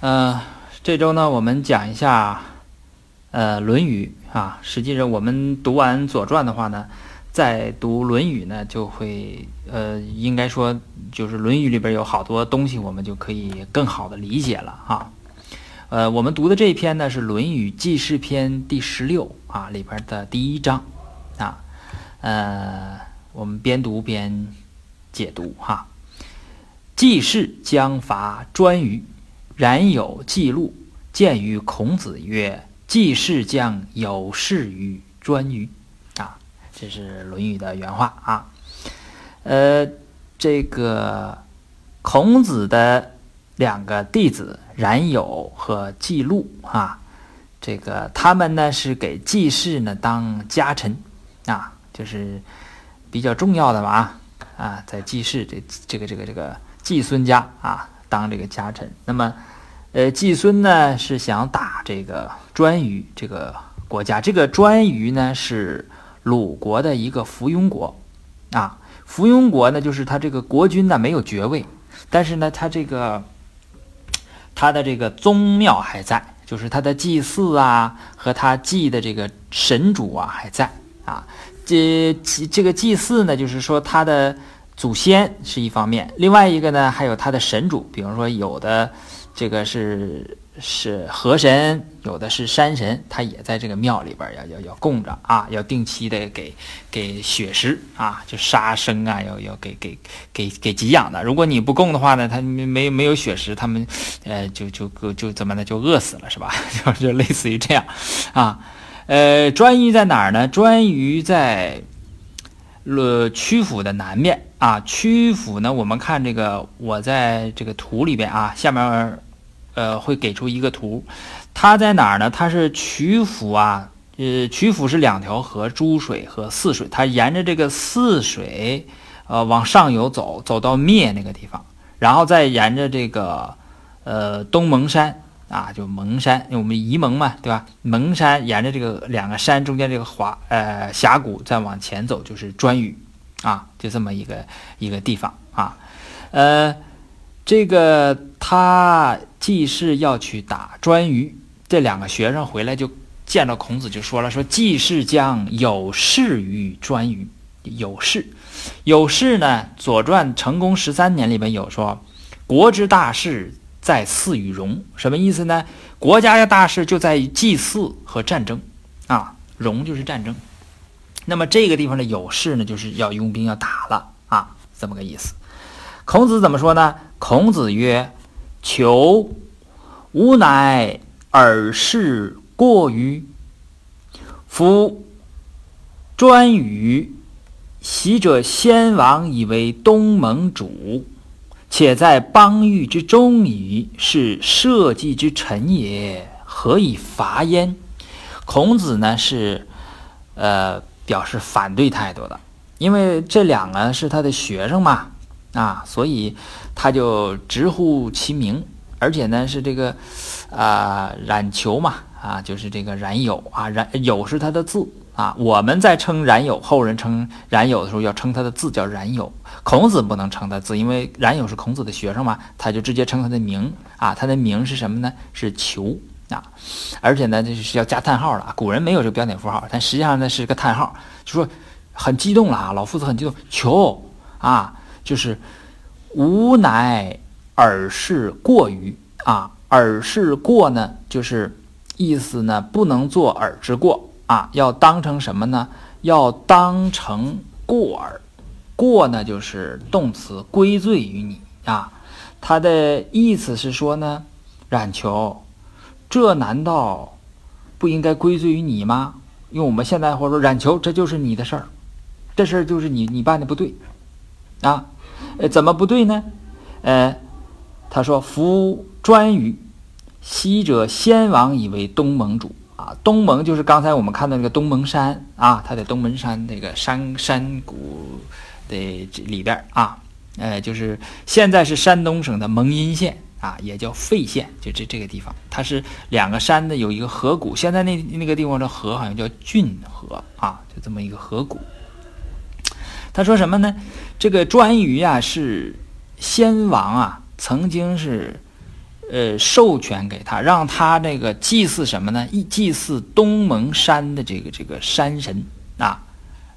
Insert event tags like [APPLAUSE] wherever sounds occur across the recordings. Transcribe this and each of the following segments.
呃，这周呢，我们讲一下呃《论语》啊。实际上，我们读完《左传》的话呢，再读《论语》呢，就会呃，应该说就是《论语》里边有好多东西，我们就可以更好的理解了哈。呃，我们读的这一篇呢是《论语记事篇》第十六啊里边的第一章啊。呃，我们边读边解读哈。季氏将伐颛臾。然有记录，见于孔子曰：“季氏将有事于颛臾。”啊，这是《论语》的原话啊。呃，这个孔子的两个弟子冉有和季路啊，这个他们呢是给季氏呢当家臣啊，就是比较重要的嘛啊，在季氏这这个这个这个季孙家啊。当这个家臣，那么，呃，季孙呢是想打这个颛臾这个国家。这个颛臾呢是鲁国的一个附庸国，啊，附庸国呢就是他这个国君呢没有爵位，但是呢他这个他的这个宗庙还在，就是他的祭祀啊和他祭的这个神主啊还在啊。这这个祭祀呢，就是说他的。祖先是一方面，另外一个呢，还有他的神主，比如说有的这个是是河神，有的是山神，他也在这个庙里边要要要供着啊，要定期的给给血食啊，就杀生啊，要要给给给给给养的。如果你不供的话呢，他没没没有血食，他们呃就就就怎么的就饿死了是吧？就就类似于这样啊。呃，专于在哪儿呢？专于在。呃，曲阜的南面啊，曲阜呢，我们看这个，我在这个图里边啊，下面呃会给出一个图，它在哪儿呢？它是曲阜啊，呃，曲阜是两条河，诸水和泗水，它沿着这个泗水，呃，往上游走，走到灭那个地方，然后再沿着这个呃东蒙山。啊，就蒙山，因为我们沂蒙嘛，对吧？蒙山沿着这个两个山中间这个华呃峡谷再往前走，就是颛臾，啊，就这么一个一个地方啊。呃，这个他既是要去打颛臾，这两个学生回来就见到孔子，就说了，说既是将有事于颛臾，有事，有事呢，《左传》成公十三年里边有说，国之大事。在祀与戎，什么意思呢？国家的大事就在于祭祀和战争，啊，戎就是战争。那么这个地方的有事呢，就是要用兵要打了啊，这么个意思。孔子怎么说呢？孔子曰：“求吾乃尔事过于夫专于，昔者先王以为东盟主。”且在邦域之中矣，是社稷之臣也，何以伐焉？孔子呢是，呃，表示反对态度的，因为这两个是他的学生嘛，啊，所以他就直呼其名，而且呢是这个，啊，冉求嘛，啊，就是这个冉有啊，冉有是他的字。啊，我们在称冉有，后人称冉有的时候，要称他的字叫冉有。孔子不能称他字，因为冉有是孔子的学生嘛，他就直接称他的名。啊，他的名是什么呢？是求啊，而且呢，这是要加叹号的。古人没有这个标点符号，但实际上呢是个叹号，就说很激动了啊，老夫子很激动。求啊，就是吾乃尔事过于啊，尔事过呢，就是意思呢不能做尔之过。啊，要当成什么呢？要当成过尔，过呢就是动词，归罪于你啊。他的意思是说呢，冉求，这难道不应该归罪于你吗？用我们现在话说，冉求，这就是你的事儿，这事儿就是你你办的不对啊。呃，怎么不对呢？呃，他说：“夫专于，昔者先王以为东盟主。”啊，东盟就是刚才我们看到那个东盟山啊，他在东门山那个山山谷的这里边啊，呃，就是现在是山东省的蒙阴县啊，也叫费县，就这这个地方，它是两个山的有一个河谷，现在那那个地方的河好像叫浚河啊，就这么一个河谷。他说什么呢？这个颛臾啊，是先王啊，曾经是呃，授权给他，让他那个祭祀什么呢？一祭祀东蒙山的这个这个山神啊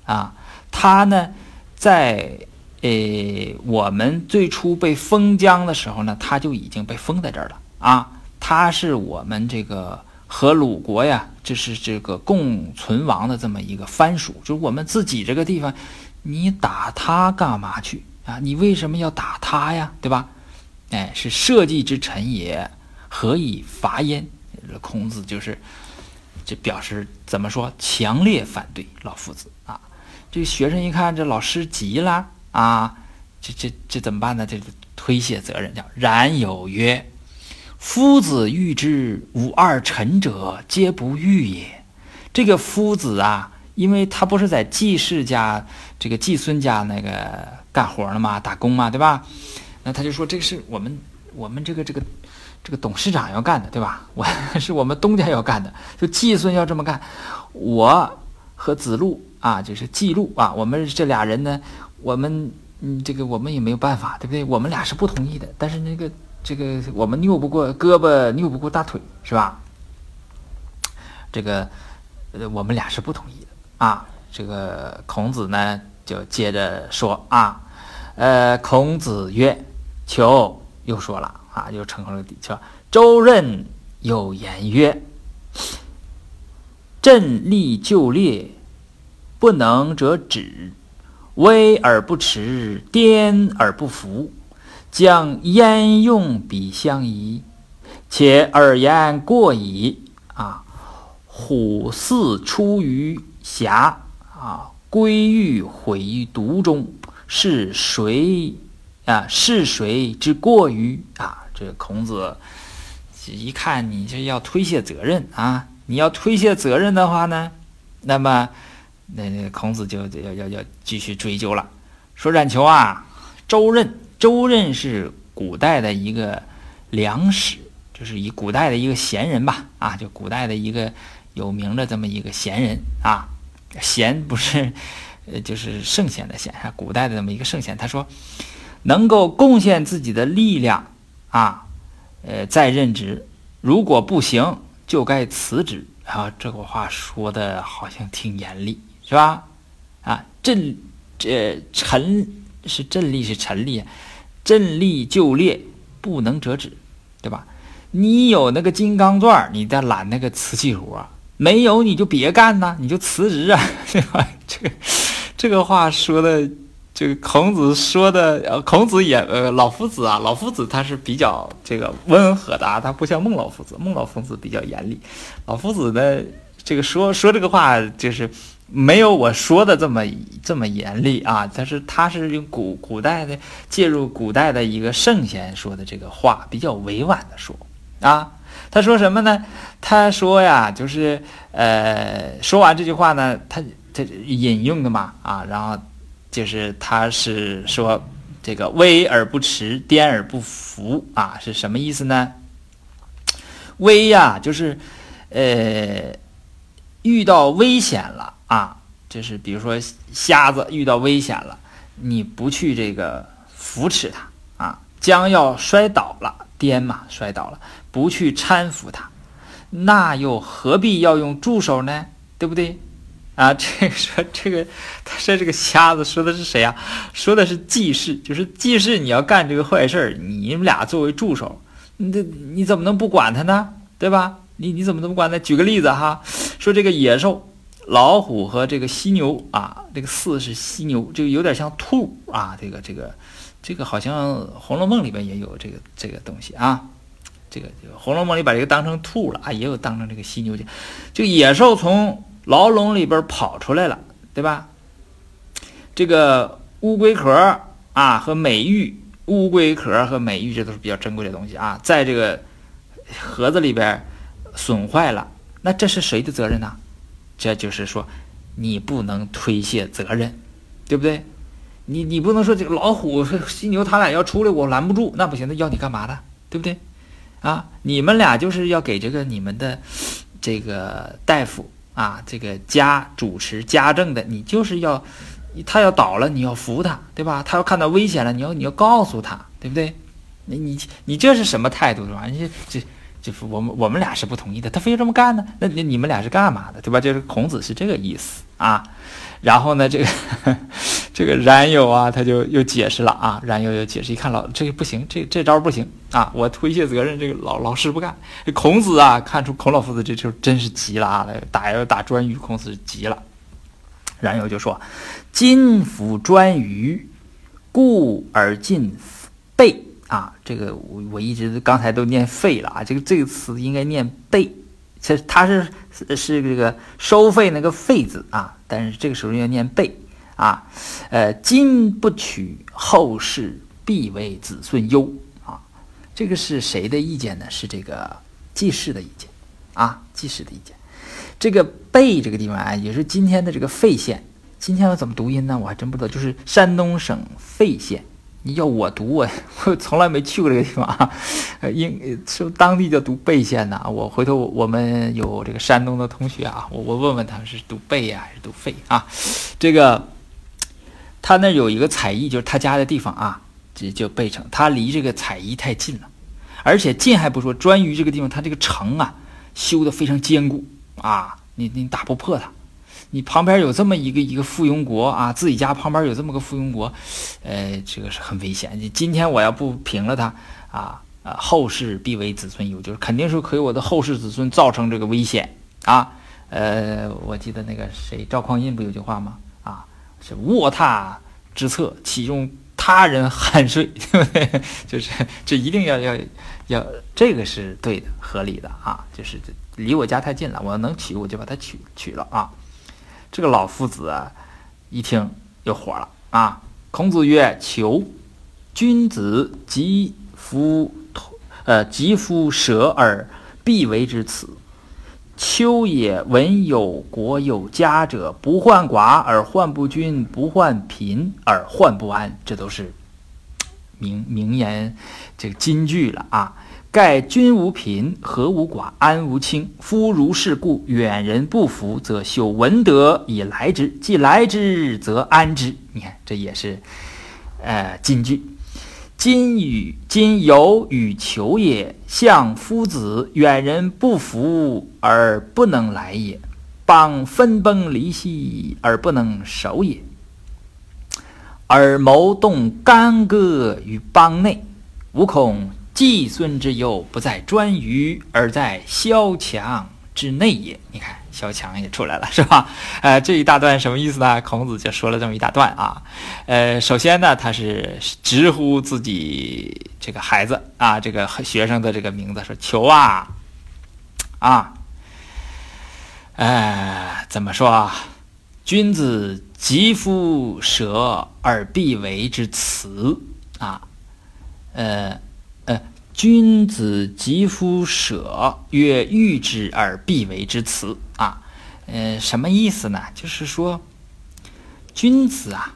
啊，他呢，在呃我们最初被封疆的时候呢，他就已经被封在这儿了啊。他是我们这个和鲁国呀，这是这个共存亡的这么一个藩属，就我们自己这个地方，你打他干嘛去啊？你为什么要打他呀？对吧？哎，是社稷之臣也，何以伐焉？孔子就是，这表示怎么说？强烈反对老夫子啊！这个学生一看这老师急了啊，这这这怎么办呢？这推卸责任，叫然有曰：“夫子欲之，吾二臣者皆不欲也。”这个夫子啊，因为他不是在季氏家、这个季孙家那个干活呢嘛，打工嘛，对吧？那他就说：“这个是我们我们这个这个这个董事长要干的，对吧？我 [LAUGHS] 是我们东家要干的，就季孙要这么干。我和子路啊，就是季路啊，我们这俩人呢，我们嗯，这个我们也没有办法，对不对？我们俩是不同意的。但是那个这个我们拗不过胳膊，拗不过大腿，是吧？这个呃，我们俩是不同意的啊。这个孔子呢，就接着说啊，呃，孔子曰。”求又说了啊，又成了底说周任有言曰：“振立就列，不能者止；威而不持，颠而不服，将焉用彼相宜？且尔言过矣啊！虎兕出于峡啊，归欲毁于毒中，是谁？”啊，是谁之过于啊？这孔子一看，你这要推卸责任啊！你要推卸责任的话呢，那么那那孔子就要要要继续追究了。说冉求啊，周任，周任是古代的一个良史，就是以古代的一个贤人吧？啊，就古代的一个有名的这么一个贤人啊。贤不是呃，就是圣贤的贤，古代的这么一个圣贤。他说。能够贡献自己的力量啊，呃，在任职，如果不行，就该辞职啊。这个话说的好像挺严厉，是吧？啊，振，这陈是振立是陈立，振立就列，不能折纸，对吧？你有那个金刚钻，你再揽那个瓷器活；没有，你就别干呐，你就辞职啊，[LAUGHS] 对吧？这个这个话说的。这个孔子说的，呃，孔子也，呃，老夫子啊，老夫子他是比较这个温和的啊，他不像孟老夫子，孟老夫子比较严厉，老夫子呢，这个说说这个话就是没有我说的这么这么严厉啊，但是他是用古古代的介入古代的一个圣贤说的这个话，比较委婉的说啊，他说什么呢？他说呀，就是呃，说完这句话呢，他他引用的嘛啊，然后。就是他是说这个威而不持，颠而不服啊，是什么意思呢？威呀，就是呃遇到危险了啊，就是比如说瞎子遇到危险了，你不去这个扶持他啊，将要摔倒了，颠嘛摔倒了，不去搀扶他，那又何必要用助手呢？对不对？啊，这个说这个，他说这个瞎子说的是谁啊？说的是季氏，就是季氏，你要干这个坏事儿，你们俩作为助手，你这你怎么能不管他呢？对吧？你你怎么能不管呢？举个例子哈，说这个野兽，老虎和这个犀牛啊，这个四是犀牛，这个有点像兔啊，这个这个这个好像《红楼梦》里边也有这个这个东西啊，这个《红楼梦》里把这个当成兔了啊，也有当成这个犀牛的，这野兽从。牢笼里边跑出来了，对吧？这个乌龟壳啊和美玉，乌龟壳和美玉这都是比较珍贵的东西啊，在这个盒子里边损坏了，那这是谁的责任呢？这就是说，你不能推卸责任，对不对？你你不能说这个老虎和犀牛他俩要出来，我拦不住，那不行，那要你干嘛的？对不对？啊，你们俩就是要给这个你们的这个大夫。啊，这个家主持家政的，你就是要，他要倒了，你要扶他，对吧？他要看到危险了，你要你要告诉他，对不对？你你你这是什么态度是吧？你这就是我们我们俩是不同意的，他非要这么干呢？那你你们俩是干嘛的，对吧？就是孔子是这个意思啊。然后呢，这个 [LAUGHS] 这个冉有啊，他就又解释了啊。冉有又解释，一看老这个不行，这这招不行啊，我推卸责任，这个老老师不干。孔子啊，看出孔老夫子这就真是急了啊，打要打专羽，孔子急了。冉有就说：“今夫专羽，故而进备啊。”这个我我一直刚才都念废了啊，这个这个词应该念贝，这它是是这个收费那个费字啊，但是这个时候要念贝啊。呃，今不取，后世必为子孙忧啊。这个是谁的意见呢？是这个季氏的意见啊，季氏的意见。这个贝这个地方啊，也是今天的这个费县。今天要怎么读音呢？我还真不知道，就是山东省费县。你要我读，我 [LAUGHS] 我从来没去过这个地方啊，呃，应是当地就读贝县呐。我回头我们有这个山东的同学啊，我我问问他们是读贝呀还是读费啊？这个他那有一个采邑，就是他家的地方啊，这就贝城。他离这个采邑太近了，而且近还不说，专于这个地方，他这个城啊修的非常坚固啊，你你打不破它。你旁边有这么一个一个附庸国啊，自己家旁边有这么个附庸国，呃，这个是很危险。你今天我要不平了他啊，啊，后世必为子孙忧，就是肯定是给我的后世子孙造成这个危险啊。呃，我记得那个谁赵匡胤不有句话吗？啊，是卧榻之侧，岂容他人酣睡，[LAUGHS] 对不对？就是这一定要要要，这个是对的，合理的啊。就是离我家太近了，我要能娶我就把他娶娶了啊。这个老夫子，一听又火了啊！孔子曰：“求君子及夫，呃，及夫舍而必为之辞。秋也闻有国有家者，不患寡而患不均，不患贫而患不安。”这都是名名言，这个金句了啊！盖君无贫，和无寡，安无轻。夫如是故，远人不服，则修文德以来之；既来之，则安之。你看，这也是，呃，金句。今与今有与求也，相夫子，远人不服而不能来也；邦分崩离析而不能守也。而谋动干戈于邦内，吾恐。季孙之忧不在颛臾，而在萧墙之内也。你看，萧墙也出来了，是吧？呃，这一大段什么意思呢？孔子就说了这么一大段啊。呃，首先呢，他是直呼自己这个孩子啊，这个学生的这个名字，说：“求啊，啊，呃，怎么说啊？君子疾夫舍而必为之辞啊，呃。”君子疾夫舍，曰欲之而必为之辞啊。呃，什么意思呢？就是说，君子啊，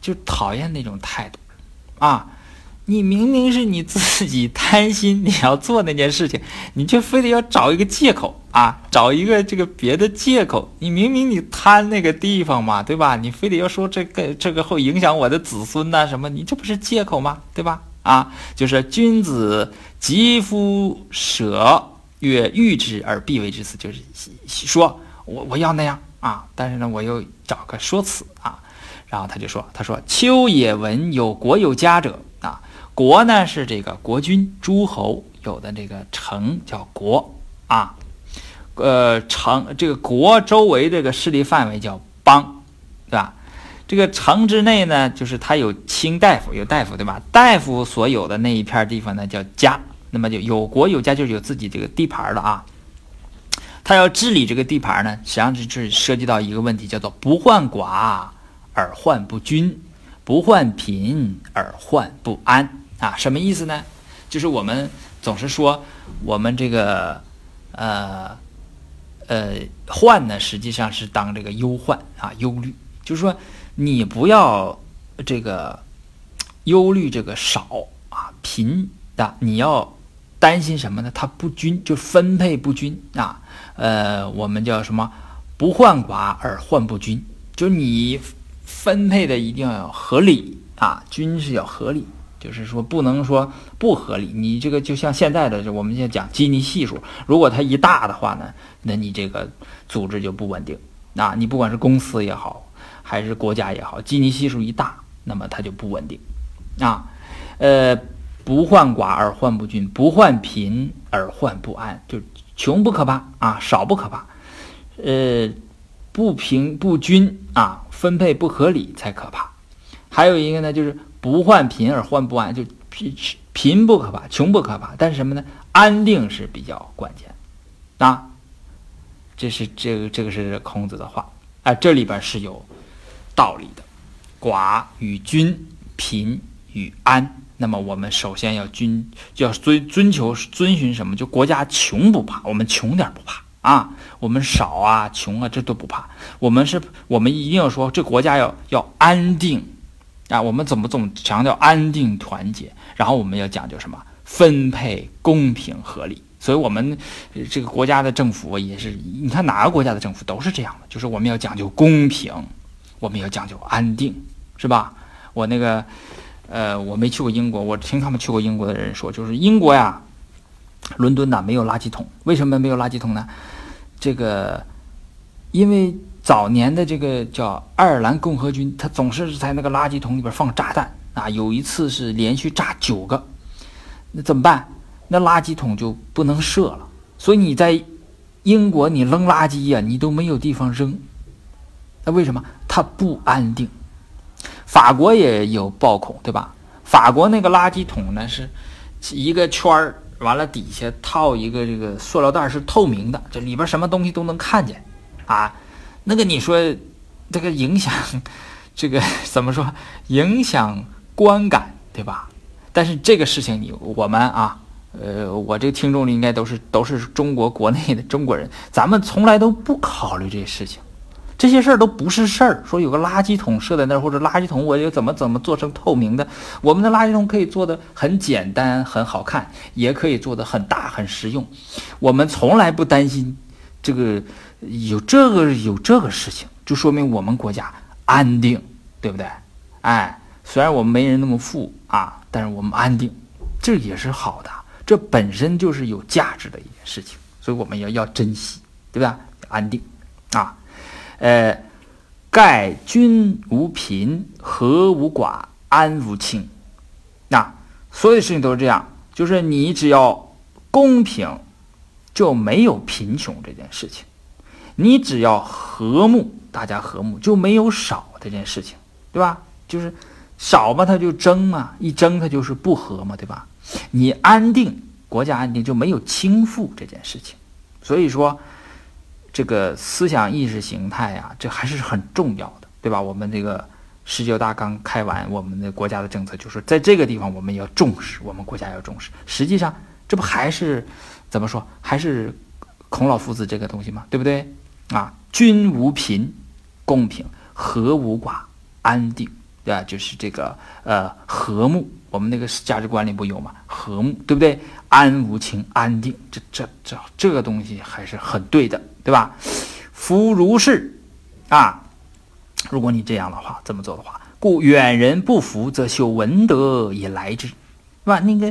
就讨厌那种态度啊。你明明是你自己贪心，你要做那件事情，你却非得要找一个借口啊，找一个这个别的借口。你明明你贪那个地方嘛，对吧？你非得要说这个这个会影响我的子孙呐什么？你这不是借口吗？对吧？啊，就是君子疾夫舍，曰欲之而必为之辞，就是说我我要那样啊，但是呢，我又找个说辞啊，然后他就说，他说秋也闻有国有家者啊，国呢是这个国君诸侯有的这个城叫国啊，呃城这个国周围这个势力范围叫邦，对吧？这个城之内呢，就是他有卿大夫，有大夫，对吧？大夫所有的那一片地方呢，叫家。那么就有国有家，就是有自己这个地盘了啊。他要治理这个地盘呢，实际上就是涉及到一个问题，叫做不患寡而患不均，不患贫而患不安啊。什么意思呢？就是我们总是说我们这个呃呃患呢，实际上是当这个忧患啊，忧虑，就是说。你不要这个忧虑这个少啊贫的，你要担心什么呢？它不均，就分配不均啊。呃，我们叫什么？不患寡而患不均，就你分配的一定要合理啊，均是要合理，就是说不能说不合理。你这个就像现在的，我们现在讲基尼系数，如果它一大的话呢，那你这个组织就不稳定。啊，你不管是公司也好，还是国家也好，基尼系数一大，那么它就不稳定。啊，呃，不患寡而患不均，不患贫而患不安，就穷不可怕啊，少不可怕，呃，不平不均啊，分配不合理才可怕。还有一个呢，就是不患贫而患不安，就贫贫不可怕，穷不可怕，但是什么呢？安定是比较关键啊。这是这个这个是孔子的话啊，这里边是有道理的。寡与君，贫与安。那么我们首先要君，要遵遵求遵循什么？就国家穷不怕，我们穷点不怕啊，我们少啊穷啊这都不怕。我们是，我们一定要说这国家要要安定。啊，我们怎么总强调安定团结？然后我们要讲究什么？分配公平合理。所以，我们这个国家的政府也是，你看哪个国家的政府都是这样的，就是我们要讲究公平，我们要讲究安定，是吧？我那个，呃，我没去过英国，我听他们去过英国的人说，就是英国呀，伦敦呐没有垃圾桶，为什么没有垃圾桶呢？这个，因为。早年的这个叫爱尔兰共和军，他总是在那个垃圾桶里边放炸弹啊！有一次是连续炸九个，那怎么办？那垃圾桶就不能设了。所以你在英国你扔垃圾呀，你都没有地方扔。那为什么？它不安定。法国也有暴恐，对吧？法国那个垃圾桶呢是一个圈儿，完了底下套一个这个塑料袋，是透明的，这里边什么东西都能看见啊。那个你说，这个影响，这个 [LAUGHS] 怎么说？影响观感，对吧？但是这个事情，你我们啊，呃，我这听众里应该都是都是中国国内的中国人，咱们从来都不考虑这些事情，这些事儿都不是事儿。说有个垃圾桶设在那儿，或者垃圾桶我又怎么怎么做成透明的？我们的垃圾桶可以做的很简单、很好看，也可以做的很大、很实用。我们从来不担心这个。有这个有这个事情，就说明我们国家安定，对不对？哎，虽然我们没人那么富啊，但是我们安定，这也是好的，这本身就是有价值的一件事情，所以我们要要珍惜，对吧？安定啊，呃，盖君无贫，和无寡，安无倾。那所有事情都是这样，就是你只要公平，就没有贫穷这件事情。你只要和睦，大家和睦就没有少这件事情，对吧？就是少嘛，他就争嘛，一争他就是不和嘛，对吧？你安定，国家安定就没有倾覆这件事情。所以说，这个思想意识形态呀，这还是很重要的，对吧？我们这个十九大刚开完，我们的国家的政策就是在这个地方我们要重视，我们国家要重视。实际上，这不还是怎么说？还是孔老夫子这个东西嘛，对不对？啊，君无贫，公平；和无寡，安定，对吧？就是这个呃和睦。我们那个价值观里不有吗？和睦，对不对？安无情，安定，这这这这个东西还是很对的，对吧？夫如是，啊，如果你这样的话，这么做的话，故远人不服，则修文德以来之，是吧？那个，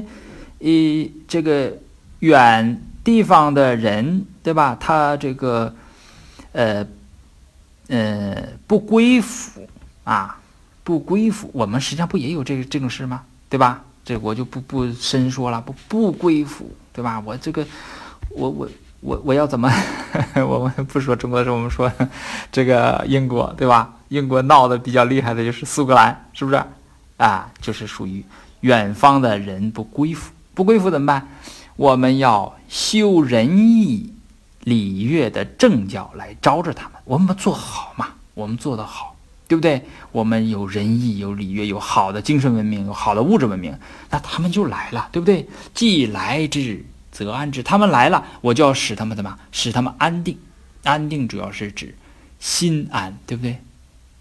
呃，这个远地方的人，对吧？他这个。呃，呃，不归服啊，不归服。我们实际上不也有这这种事吗？对吧？这我就不不深说了。不不归附，对吧？我这个，我我我我要怎么？[LAUGHS] 我们不说中国的，我们说这个英国，对吧？英国闹得比较厉害的就是苏格兰，是不是？啊，就是属于远方的人不归附，不归附怎么办？我们要修仁义。礼乐的正教来招着他们，我们做好嘛？我们做得好，对不对？我们有仁义，有礼乐，有好的精神文明，有好的物质文明，那他们就来了，对不对？既来之，则安之。他们来了，我就要使他们怎么？使他们安定。安定主要是指心安，对不对？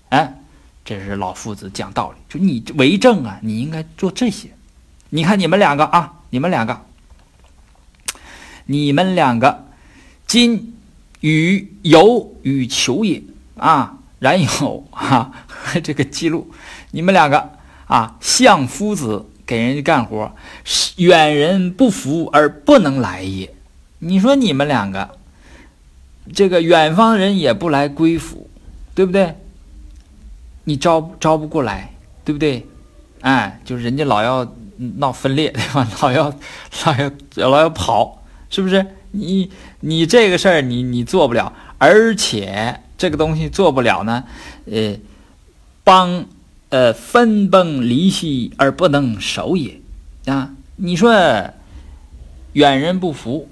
哎，这是老夫子讲道理，就你为政啊，你应该做这些。你看你们两个啊，你们两个，你们两个。今与有与求也啊，然有啊这个记录，你们两个啊，相夫子给人家干活，远人不服而不能来也。你说你们两个，这个远方人也不来归附，对不对？你招招不过来，对不对？哎，就是人家老要闹分裂，对吧？老要老要老要跑，是不是？你你这个事儿你你做不了，而且这个东西做不了呢，呃，邦呃分崩离析而不能守也啊！你说远人不服，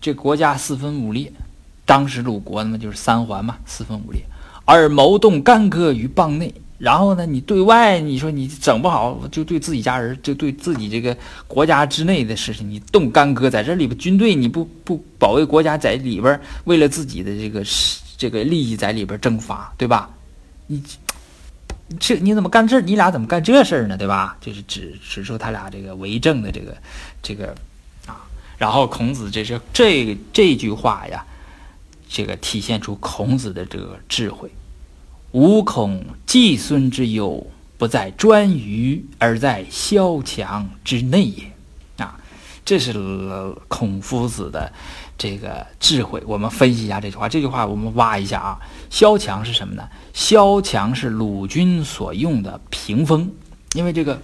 这国家四分五裂，当时鲁国那么就是三环嘛，四分五裂，而谋动干戈于邦内。然后呢，你对外你说你整不好，就对自己家人，就对自己这个国家之内的事情，你动干戈，在这里边军队你不不保卫国家，在里边为了自己的这个这个利益在里边征伐，对吧？你这你怎么干这？你俩怎么干这事儿呢？对吧？就是指指出他俩这个为政的这个这个啊。然后孔子这是这这句话呀，这个体现出孔子的这个智慧。吾恐季孙之忧，不在颛臾，而在萧墙之内也。啊，这是孔夫子的这个智慧。我们分析一下这句话。这句话我们挖一下啊。萧墙是什么呢？萧墙是鲁军所用的屏风，因为这个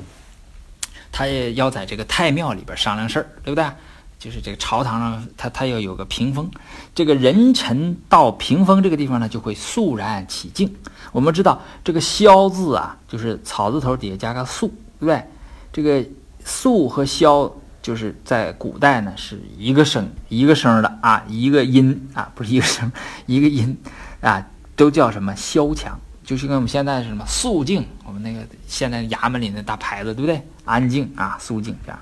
他也要在这个太庙里边商量事儿，对不对？就是这个朝堂上，他他要有个屏风，这个人臣到屏风这个地方呢，就会肃然起敬。我们知道这个“萧”字啊，就是草字头底下加个“肃”，对不对？这个“肃”和“萧”就是在古代呢是一个声一个声的啊，一个音啊，不是一个声一个音啊，都叫什么“萧墙”？就是跟我们现在是什么“肃静”？我们那个现在衙门里的大牌子，对不对？安静啊，肃静这样。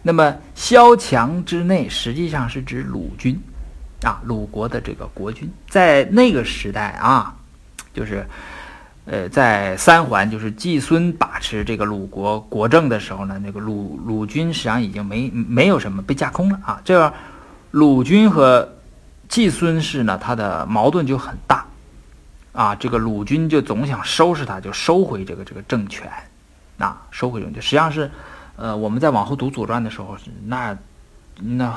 那么萧墙之内，实际上是指鲁军，啊，鲁国的这个国君，在那个时代啊，就是，呃，在三环，就是季孙把持这个鲁国国政的时候呢，那个鲁鲁军实际上已经没没有什么被架空了啊。这鲁军和季孙氏呢，他的矛盾就很大，啊，这个鲁军就总想收拾他，就收回这个这个政权，啊，收回政权，实际上是。呃，我们在往后读《左传》的时候，那那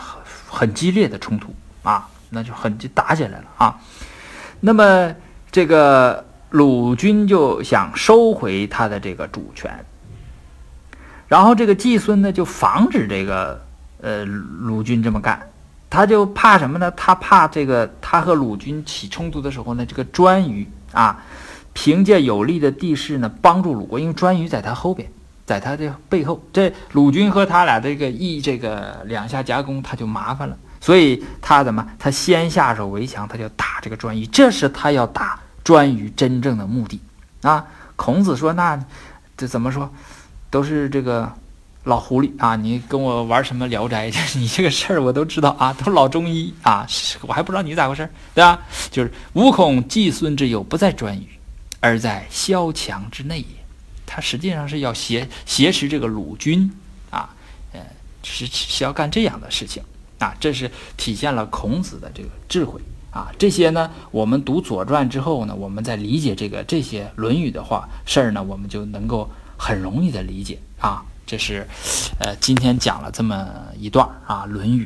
很激烈的冲突啊，那就很就打起来了啊。那么这个鲁军就想收回他的这个主权，然后这个季孙呢就防止这个呃鲁军这么干，他就怕什么呢？他怕这个他和鲁军起冲突的时候呢，这个颛臾啊，凭借有利的地势呢，帮助鲁国，因为颛臾在他后边。在他的背后，这鲁军和他俩这个一这个两下夹攻，他就麻烦了。所以他怎么？他先下手为强，他就打这个颛臾，这是他要打颛臾真正的目的啊。孔子说：“那这怎么说？都是这个老狐狸啊！你跟我玩什么聊斋？[LAUGHS] 你这个事儿我都知道啊，都老中医啊，我还不知道你咋回事，对吧？就是吾恐季孙之忧不在颛臾，而在萧墙之内也。”他实际上是要挟挟持这个鲁军啊，呃，是是要干这样的事情啊，这是体现了孔子的这个智慧啊。这些呢，我们读《左传》之后呢，我们在理解这个这些《论语》的话事儿呢，我们就能够很容易的理解啊。这是，呃，今天讲了这么一段啊，《论语》。